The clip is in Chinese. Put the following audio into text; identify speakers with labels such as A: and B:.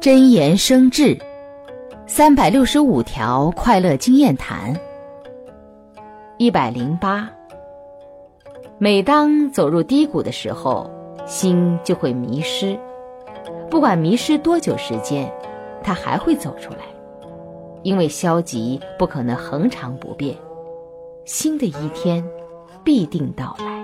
A: 真言生智，三百六十五条快乐经验谈。一百零八，每当走入低谷的时候，心就会迷失，不管迷失多久时间，它还会走出来，因为消极不可能恒常不变，新的一天必定到来。